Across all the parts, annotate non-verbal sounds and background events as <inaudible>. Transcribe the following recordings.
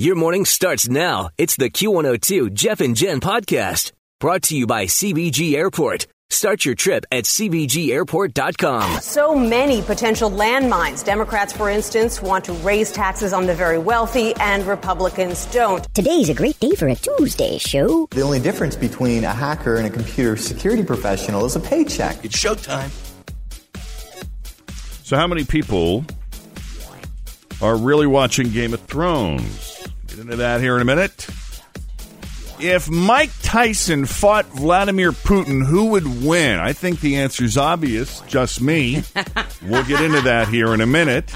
Your morning starts now. It's the Q102 Jeff and Jen podcast brought to you by CVG Airport. Start your trip at CVGAirport.com. So many potential landmines. Democrats, for instance, want to raise taxes on the very wealthy, and Republicans don't. Today's a great day for a Tuesday show. The only difference between a hacker and a computer security professional is a paycheck. It's showtime. So, how many people are really watching Game of Thrones? Into that here in a minute. If Mike Tyson fought Vladimir Putin, who would win? I think the answer is obvious, just me. <laughs> we'll get into that here in a minute.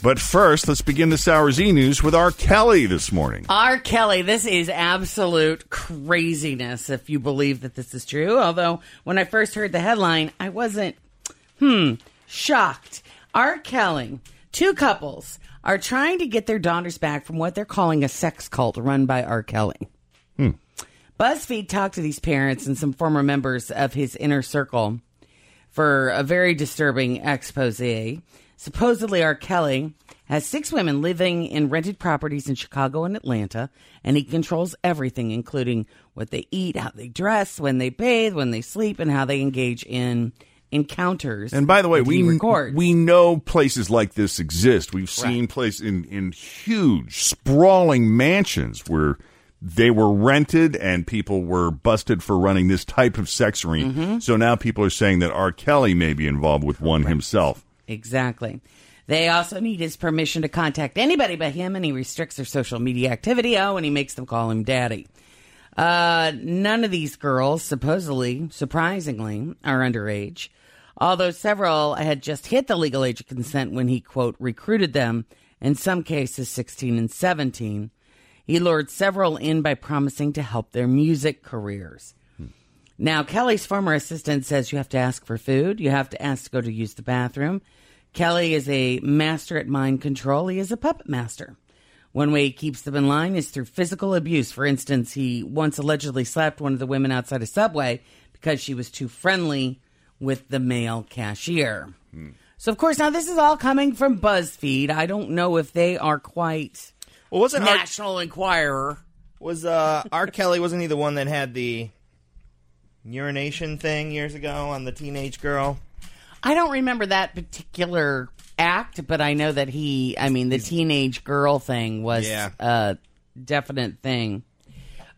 But first, let's begin this hour's e news with R. Kelly this morning. R. Kelly, this is absolute craziness if you believe that this is true. Although, when I first heard the headline, I wasn't, hmm, shocked. R. Kelly, two couples are trying to get their daughters back from what they're calling a sex cult run by R. Kelly. Hmm. BuzzFeed talked to these parents and some former members of his inner circle for a very disturbing expose. Supposedly, R. Kelly has six women living in rented properties in Chicago and Atlanta, and he controls everything, including what they eat, how they dress, when they bathe, when they sleep, and how they engage in encounters. And by the way, we records. we know places like this exist. We've seen places in in huge sprawling mansions where they were rented and people were busted for running this type of sex ring. Mm-hmm. So now people are saying that R. Kelly may be involved with one himself. Exactly. They also need his permission to contact anybody but him, and he restricts their social media activity. Oh, and he makes them call him daddy. Uh, none of these girls, supposedly, surprisingly, are underage, although several had just hit the legal age of consent when he, quote, recruited them, in some cases 16 and 17. He lured several in by promising to help their music careers. Now, Kelly's former assistant says you have to ask for food, you have to ask to go to use the bathroom. Kelly is a master at mind control. He is a puppet master. One way he keeps them in line is through physical abuse. For instance, he once allegedly slapped one of the women outside a subway because she was too friendly with the male cashier. So, of course, now this is all coming from BuzzFeed. I don't know if they are quite Well, wasn't R- National Enquirer. was uh, R. Kelly wasn't he the one that had the urination thing years ago on the teenage girl? I don't remember that particular act, but I know that he, I mean, the teenage girl thing was Yeah. a definite thing.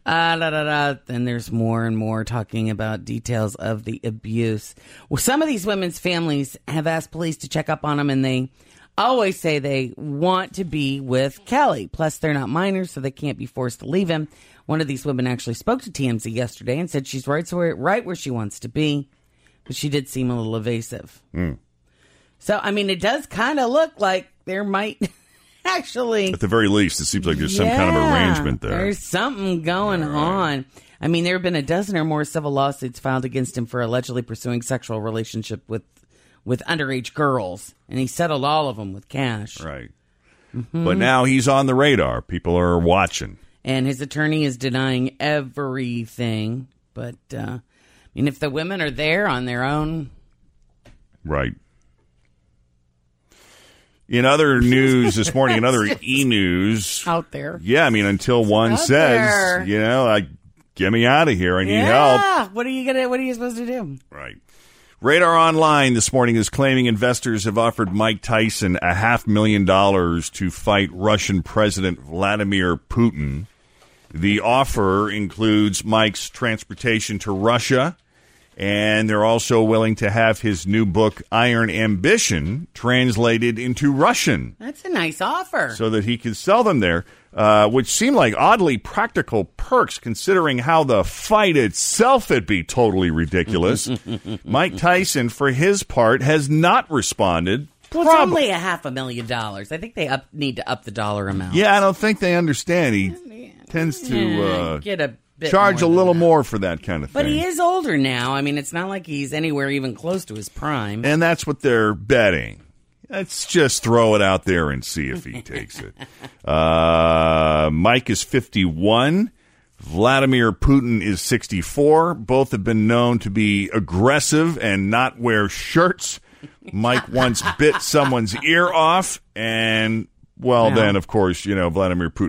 Uh, da, da, da. Then there's more and more talking about details of the abuse. Well, some of these women's families have asked police to check up on them, and they always say they want to be with Kelly. Plus, they're not minors, so they can't be forced to leave him. One of these women actually spoke to TMZ yesterday and said she's right where, right where she wants to be, but she did seem a little evasive. So, I mean, it does kind of look like there might <laughs> <laughs> actually At the very least, it seems like there's some kind of arrangement there. There's something going on. I mean, there have been a dozen or more civil lawsuits filed against him for allegedly pursuing sexual relationship with with underage girls, and he settled all of them with cash. Right. Mm-hmm. But now he's on the radar. People are watching. And his attorney is denying everything. But uh, I mean, if the women are there on their own, Right. In other <laughs> news this morning, in other e news, out there, yeah, I mean, until one out says, there. you know, like, get me out of here, I need yeah. help. What are you gonna? What are you supposed to do? Right. Radar Online this morning is claiming investors have offered Mike Tyson a half million dollars to fight Russian President Vladimir Putin. The offer includes Mike's transportation to Russia, and they're also willing to have his new book, Iron Ambition, translated into Russian That's a nice offer. so that he could sell them there, uh, which seemed like oddly practical perks considering how the fight itself would be totally ridiculous. <laughs> Mike Tyson, for his part, has not responded. well, it's only a half a million dollars. I think they up, need to up the dollar amount. yeah, I don't think they understand. He tends to uh, get a charge a little more for that kind of thing. But he is older now. I mean, it's not like he's anywhere even close to his prime. and that's what they're betting. Let's just throw it out there and see if he <laughs> takes it. Uh, Mike is 51. Vladimir Putin is 64. Both have been known to be aggressive and not wear shirts. Mike once bit someone's ear off, and, well, Wow. then, of course, you know, Vladimir Putin.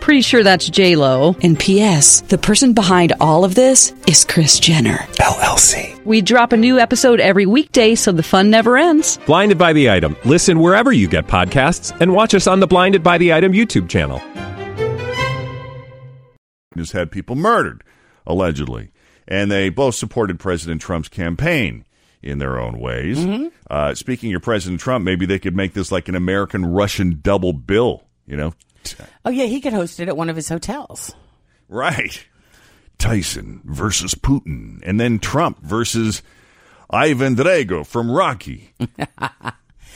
Pretty sure that's J Lo. And P.S. The person behind all of this is Kris Jenner LLC. We drop a new episode every weekday, so the fun never ends. Blinded by the item. Listen wherever you get podcasts, and watch us on the Blinded by the Item YouTube channel. has had people murdered, allegedly. And they both supported President Trump's campaign in their own ways. Mm-hmm. Uh, speaking of President Trump, maybe they could make this like an American Russian double bill, you know? Oh yeah, he could host it at one of his hotels. Right. Tyson versus Putin, and then Trump versus Ivan Drago from Rocky. <laughs>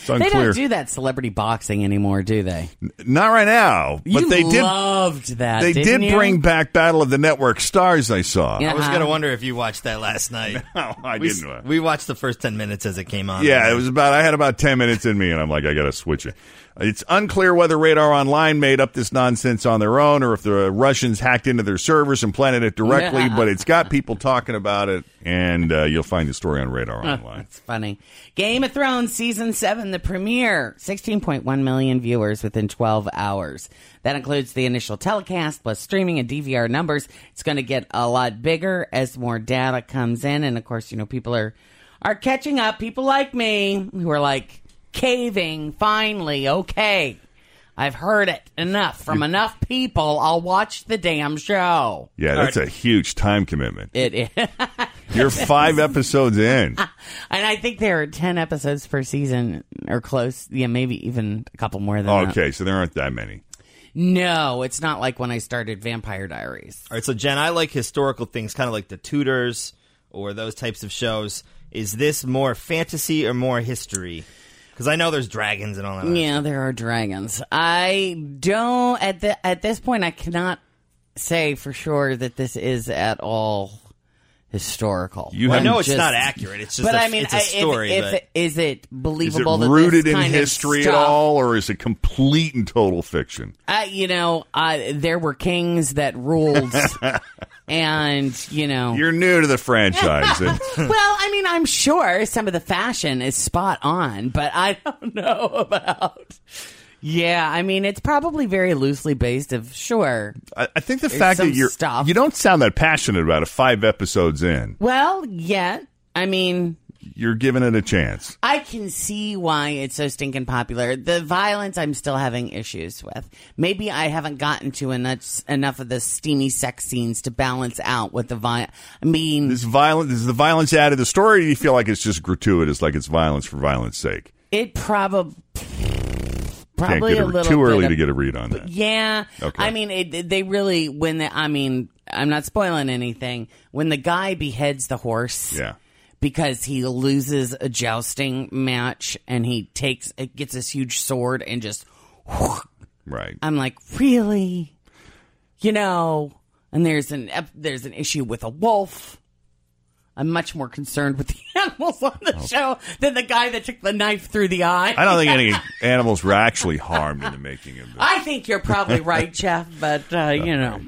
It's They unclear. don't do that celebrity boxing anymore, do they? Not right now, but you they did. loved that. They didn't did you? bring back Battle of the Network Stars. I saw. Yeah. I was Uh-huh. gonna wonder if you watched that last night. <laughs> No, I we, didn't. We watched the first ten minutes as it came on. Yeah, it was about. I had about ten minutes in me, and I'm like, I got to switch it. It's unclear whether Radar Online made up this nonsense on their own, or if the Russians hacked into their servers and planted it directly. but it's got people talking about it, and uh, you'll find the story on Radar Online. It's funny. Game of Thrones season seven, the premiere, sixteen point one million viewers within twelve hours. That includes the initial telecast plus streaming and DVR numbers. It's going to get a lot bigger as more data comes in, and of course, you know people are are catching up. People like me who are like caving. Finally, okay. I've heard it enough from enough people. I'll watch the damn show. Yeah, that's a huge time commitment. It is. <laughs> You're five episodes in. <laughs> And I think there are 10 episodes per season or close. Yeah, maybe even a couple more than that. Okay, so there aren't that many. No, it's not like when I started Vampire Diaries. All right, so Jen, I like historical things, kind of like the Tudors or those types of shows. Is this more fantasy or more history? Because I know there's dragons and all that. Yeah, there are dragons. I don't at the at this point I cannot say for sure that this is at all historical. You I have- know it's not accurate. It's just but a, I mean, it's a I- story. If, but if, is it believable that rooted this in kind of history at all, or is it complete and total fiction? Uh, you know, uh, there were kings that ruled, <laughs> and you know, You're new to the franchise. <laughs> and- well, I mean, I'm sure some of the fashion is spot on, but I don't <laughs> know about. Yeah, I mean, it's probably very loosely based. Of sure. I, I think the fact that you're stuff. you don't sound that passionate about it five episodes in. Well, yeah. I mean, You're giving it a chance. I can see why it's so stinking popular. The violence, I'm still having issues with. Maybe I haven't gotten to enough enough of the steamy sex scenes to balance out with the violence. I mean, This violent is the violence added to the story. Or do you feel like it's just gratuitous, like it's violence for violence sake? it probably probably a a, little too early bit to get a read on that. Yeah. Okay. I mean, it, they really, when the, I mean, I'm not spoiling anything. When the guy beheads the horse. Yeah. Because he loses a jousting match and he takes, it gets this huge sword and just, Right. I'm like, really? You know, and there's an, there's an issue with a wolf. I'm much more concerned with the <laughs> animals on the show than the guy that took the knife through the eye. I don't think any <laughs> animals were actually harmed in the making of this. I think you're probably right, <laughs> Jeff, but uh, you know.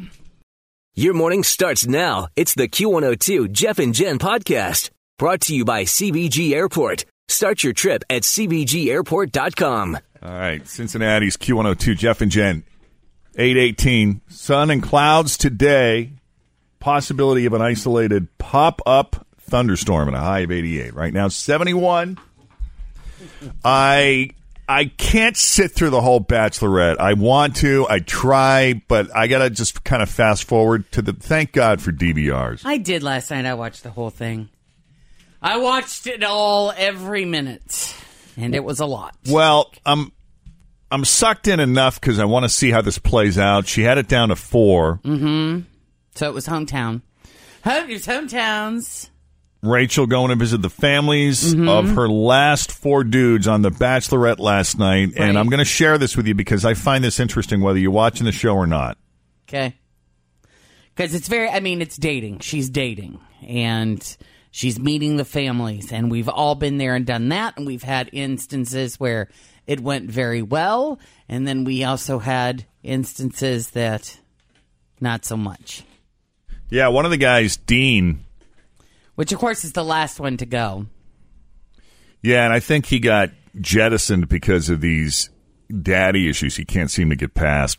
Your morning starts now. It's the Q102 Jeff and Jen podcast brought to you by CVG Airport. Start your trip at CVGAirport.com. All right, Cincinnati's Q102, Jeff and Jen. 818, sun and clouds today. Possibility of an isolated pop up thunderstorm and a high of 88. Right now, 71. I I can't sit through the whole Bachelorette. I want to, I try, but I gotta just kind of fast forward to the. Thank God for DVRs. I did last night. I watched the whole thing. I watched it all every minute, and it was a lot. Well, I'm I'm sucked in enough because I want to see how this plays out. She had it down to four. Mm-hmm. So it was hometown. Home, it's hometowns. Rachel going to visit the families Mhm. of her last four dudes on The Bachelorette last night. Right. And I'm going to share this with you because I find this interesting whether you're watching the show or not. Okay. Because it's very, I mean, it's dating. She's dating and she's meeting the families. And we've all been there and done that. And we've had instances where it went very well. And then we also had instances that not so much, Yeah, one of the guys, Dean. which of course is the last one to go. Yeah, and I think he got jettisoned because of these daddy issues he can't seem to get past.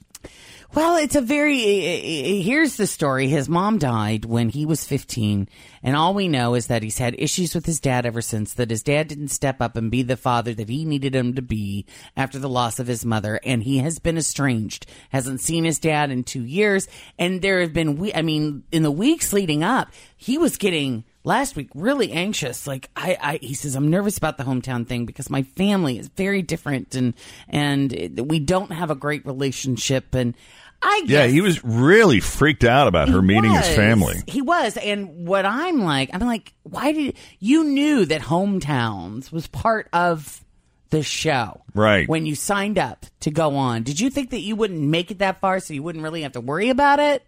Well, it's a very. Here's the story. His mom died when he was 15, and all we know is that he's had issues with his dad ever since. That his dad didn't step up and be the father that he needed him to be after the loss of his mother, and he has been estranged. Hasn't seen his dad in two years, and there have been. I mean, in the weeks leading up, he was getting last week really anxious. Like I, I he says i'm nervous about the hometown thing because my family is very different and and it- we don't have a great relationship. And i guess Yeah, he was really freaked out about her meeting his family. he was. And what i'm like i'm like why did you knew that hometowns was part of the show Right. when you signed up to go on. Did you think that you wouldn't make it that far so you wouldn't really have to worry about it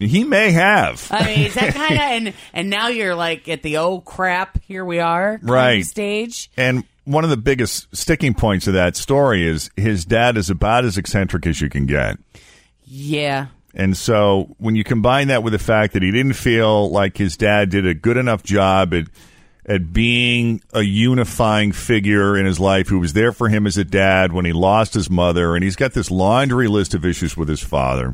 He may have. I mean, is that kind of and and now you're like at the oh crap, here we are Right. stage. And one of the biggest sticking points of that story is his dad is about as eccentric as you can get. Yeah, And so when you combine that with the fact that he didn't feel like his dad did a good enough job at at being a unifying figure in his life who was there for him as a dad when he lost his mother and he's got this laundry list of issues with his father.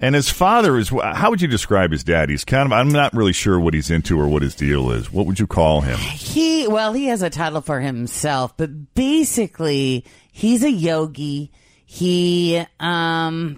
And his father is how would you describe his dad? He's kind of I'm not really sure what he's into or what his deal is. What would you call him? he well he has a title for himself, but basically he's a yogi. He um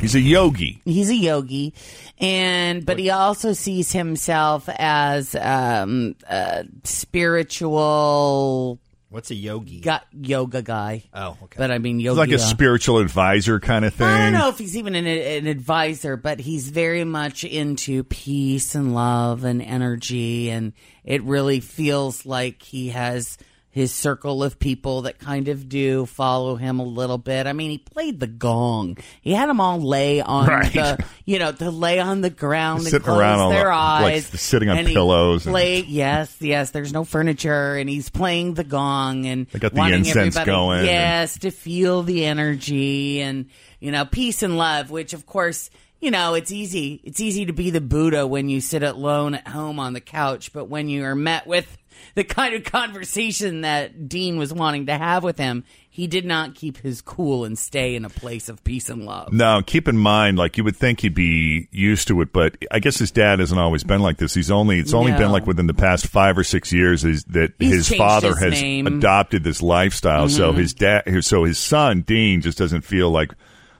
He's a yogi. he's a yogi and but he also sees himself as um a spiritual What's a yogi? got yoga guy. Oh, okay. But I mean He's yogi like a uh, spiritual advisor kind of thing. I don't know if he's even an, an advisor, but he's very much into peace and love and energy, and it really feels like he has his circle of people that kind of do follow him a little bit. I mean, he played the gong. He had them all lay on Right. the, you know, to lay on the ground and close around on their the- like, eyes, sitting on and pillows and- yes, yes. There's no furniture, and he's playing the gong and They got the incense everybody- going and- Yes, to feel the energy and you know peace and love which of course you know it's easy it's easy to be the buddha when you sit alone at home on the couch but when you are met with the kind of conversation that dean was wanting to have with him he did not keep his cool and stay in a place of peace and love No, keep in mind, like you would think he'd be used to it, but I guess his dad hasn't always been like this. He's only it's only No. been like within the past five or six years is that He's his father his has name. adopted this lifestyle. So Mhm. his dad, so his son Dean just doesn't feel like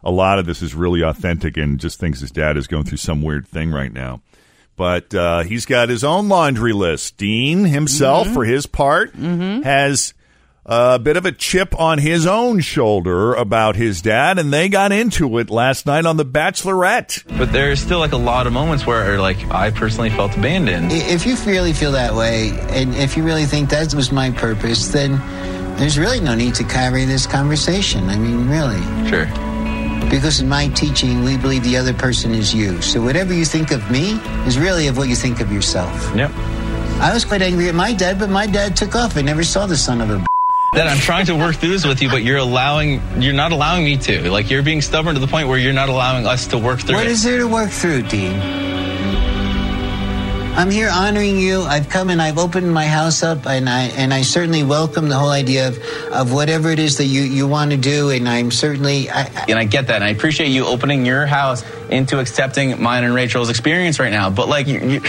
a lot of this is really authentic, and just thinks his dad is going through some weird thing right now. But uh, he's got his own laundry list. Dean himself, Mm-hmm. for his part, has a bit of a chip on his own shoulder about his dad, and they got into it last night on The Bachelorette. But there's still like a lot of moments where like I personally felt abandoned. If you really feel that way, and if you really think that was my purpose, then there's really no need to carry this conversation. I mean, really. Sure. Because in my teaching, we believe the other person is you. So whatever you think of me is really of what you think of yourself. Yep. I was quite angry at my dad, but my dad took off. I never saw the son of a. That I'm trying to work through this with you, but you're allowing, you're not allowing me to. Like you're being stubborn to the point where you're not allowing us to work through What it. is there to work through, Dean? I'm here honoring you. I've come and I've opened my house up, and I and I certainly welcome the whole idea of, of whatever it is that you, you want to do. And I'm certainly I, I- and I get that, and I appreciate you opening your house into accepting mine and Rachel's experience right now. But like, you, you,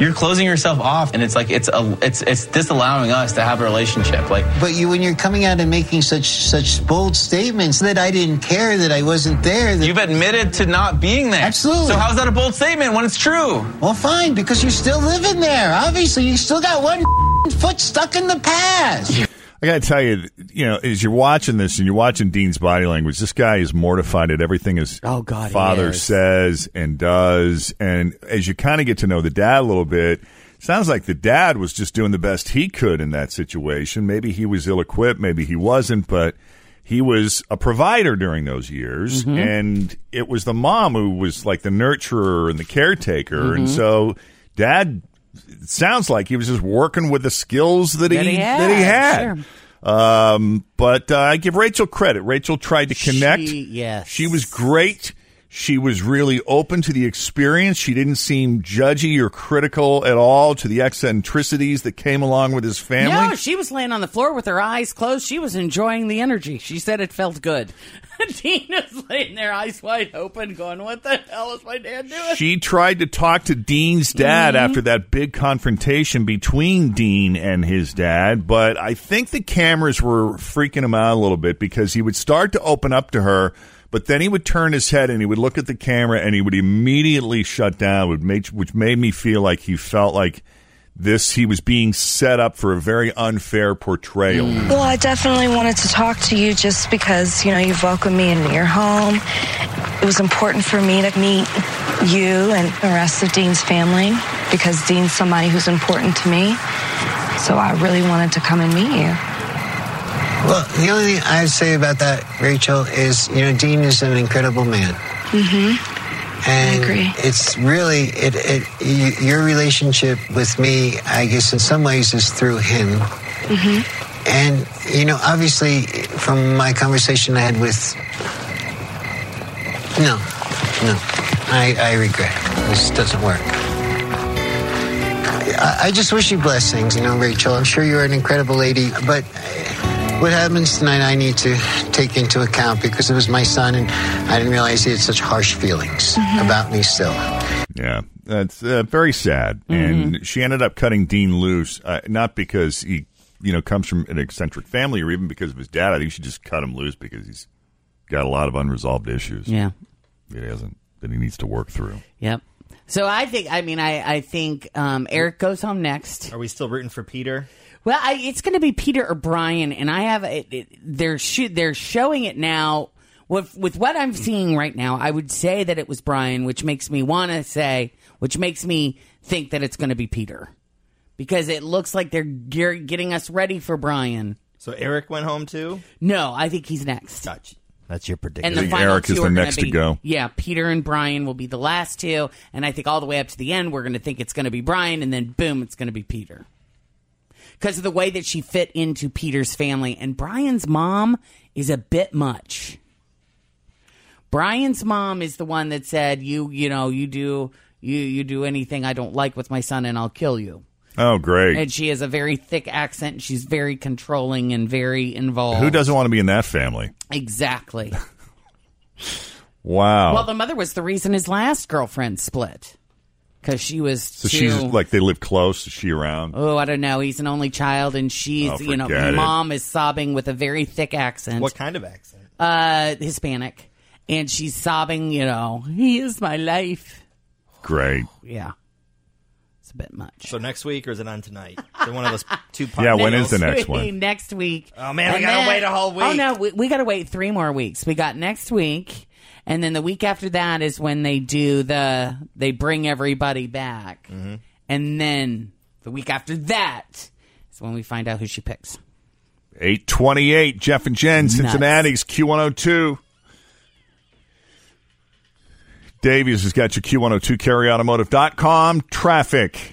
you're closing yourself off, and it's like it's a, it's it's disallowing us to have a relationship. Like, But you, when you're coming out and making such such bold statements that I didn't care, that I wasn't there, that you've admitted to not being there. Absolutely. So how's that a bold statement when it's true? well, fine, because you're still living there. Obviously, you still got one <laughs> foot stuck in the past. I got to tell you, you know, as you're watching this and you're watching Dean's body language, this guy is mortified at everything his Oh, God, father says and does. And as you kind of get to know the dad a little bit, sounds like the dad was just doing the best he could in that situation. Maybe he was ill equipped, maybe he wasn't, but he was a provider during those years. Mm-hmm. And it was the mom who was like the nurturer and the caretaker. And Mhm. so dad. It sounds like he was just working with the skills that, That he that he had, had. Um, but uh, I give Rachel credit. Rachel tried to connect. She- yes. She was great. She was really open to the experience. She didn't seem judgy or critical at all to the eccentricities that came along with his family. No, she was laying on the floor with her eyes closed. She was enjoying the energy. She said it felt good. <laughs> Dean's laying there, eyes wide open, going, "What the hell is my dad doing?" She tried to talk to Dean's dad Mhm. after that big confrontation between Dean and his dad, but I think the cameras were freaking him out a little bit because he would start to open up to her, but then he would turn his head and he would look at the camera and he would immediately shut down, which made me feel like he felt like this he was being set up for a very unfair portrayal. Well, I definitely wanted to talk to you just because, you know, you've welcomed me into your home. It was important for me to meet you and the rest of Dean's family because Dean's somebody who's important to me. So I really wanted to come and meet you. Well, the only thing I'd say about that, Rachel, is you know Dean is an incredible man, Mm-hmm. And agree. it's really it, it your relationship with me. I guess in some ways is through him, Mm-hmm. and you know obviously from my conversation I had with no, no, I, I regret it. this doesn't work. I, I just wish you blessings, you know, Rachel. I'm sure you're an incredible lady, but what happens tonight I need to take into account because it was my son and I didn't realize he had such harsh feelings about me still. Yeah, that's uh, very sad. And she ended up cutting Dean loose, uh, not because he, you know, comes from an eccentric family or even because of his dad. I think she just cut him loose because he's got a lot of unresolved issues. Yeah. It hasn't that he needs to work through. Yep. So I think, I mean, I, I think um, Eric goes home next. Are we still rooting for Peter? Well, I, it's going to be Peter or Brian, and I have it, it, they're sh- they're showing it now. With with what I'm seeing right now, I would say that it was Brian, which makes me want to say, which makes me think that it's going to be Peter, because it looks like they're gear- getting us ready for Brian. So Eric went home too. No, I think he's next. Gotcha. That's your prediction. And the think final Eric two is are the gonna next to be- go. Yeah, Peter and Brian will be the last two, and I think all the way up to the end, we're going to think it's going to be Brian, and then boom, it's going to be Peter. Because of the way that she fit into Peter's family, and Brian's mom is a bit much. Brian's mom is the one that said, "You, you know, you do, you, you do anything I don't like with my son, and I'll kill you." Oh, great! And she has a very thick accent. She's very controlling and very involved. Who doesn't want to be in that family? exactly? <laughs> Wow. Well, the mother was the reason his last girlfriend split because she was so too, she's like they live close. Is she around? Oh, I don't know. He's an only child, and she's Oh, you know, it. mom is sobbing with a very thick accent. What kind of accent? Uh, Hispanic, and she's sobbing. You know, he is my life. Great. Yeah, it's a bit much. So next week or is it on tonight? So one of those <laughs> two. Yeah, when is the Next next one? Next week. Oh man, we gotta then- wait a whole week. Oh no, we, we got to wait three more weeks. We got next week, and then the week after that is when they do the they bring everybody back, Mm-hmm. and then the week after that is when we find out who she picks. Eight twenty-eight. Jeff and Jen, Cincinnati's Q one hundred two. Davies has got your Q102 carryautomotive.com traffic.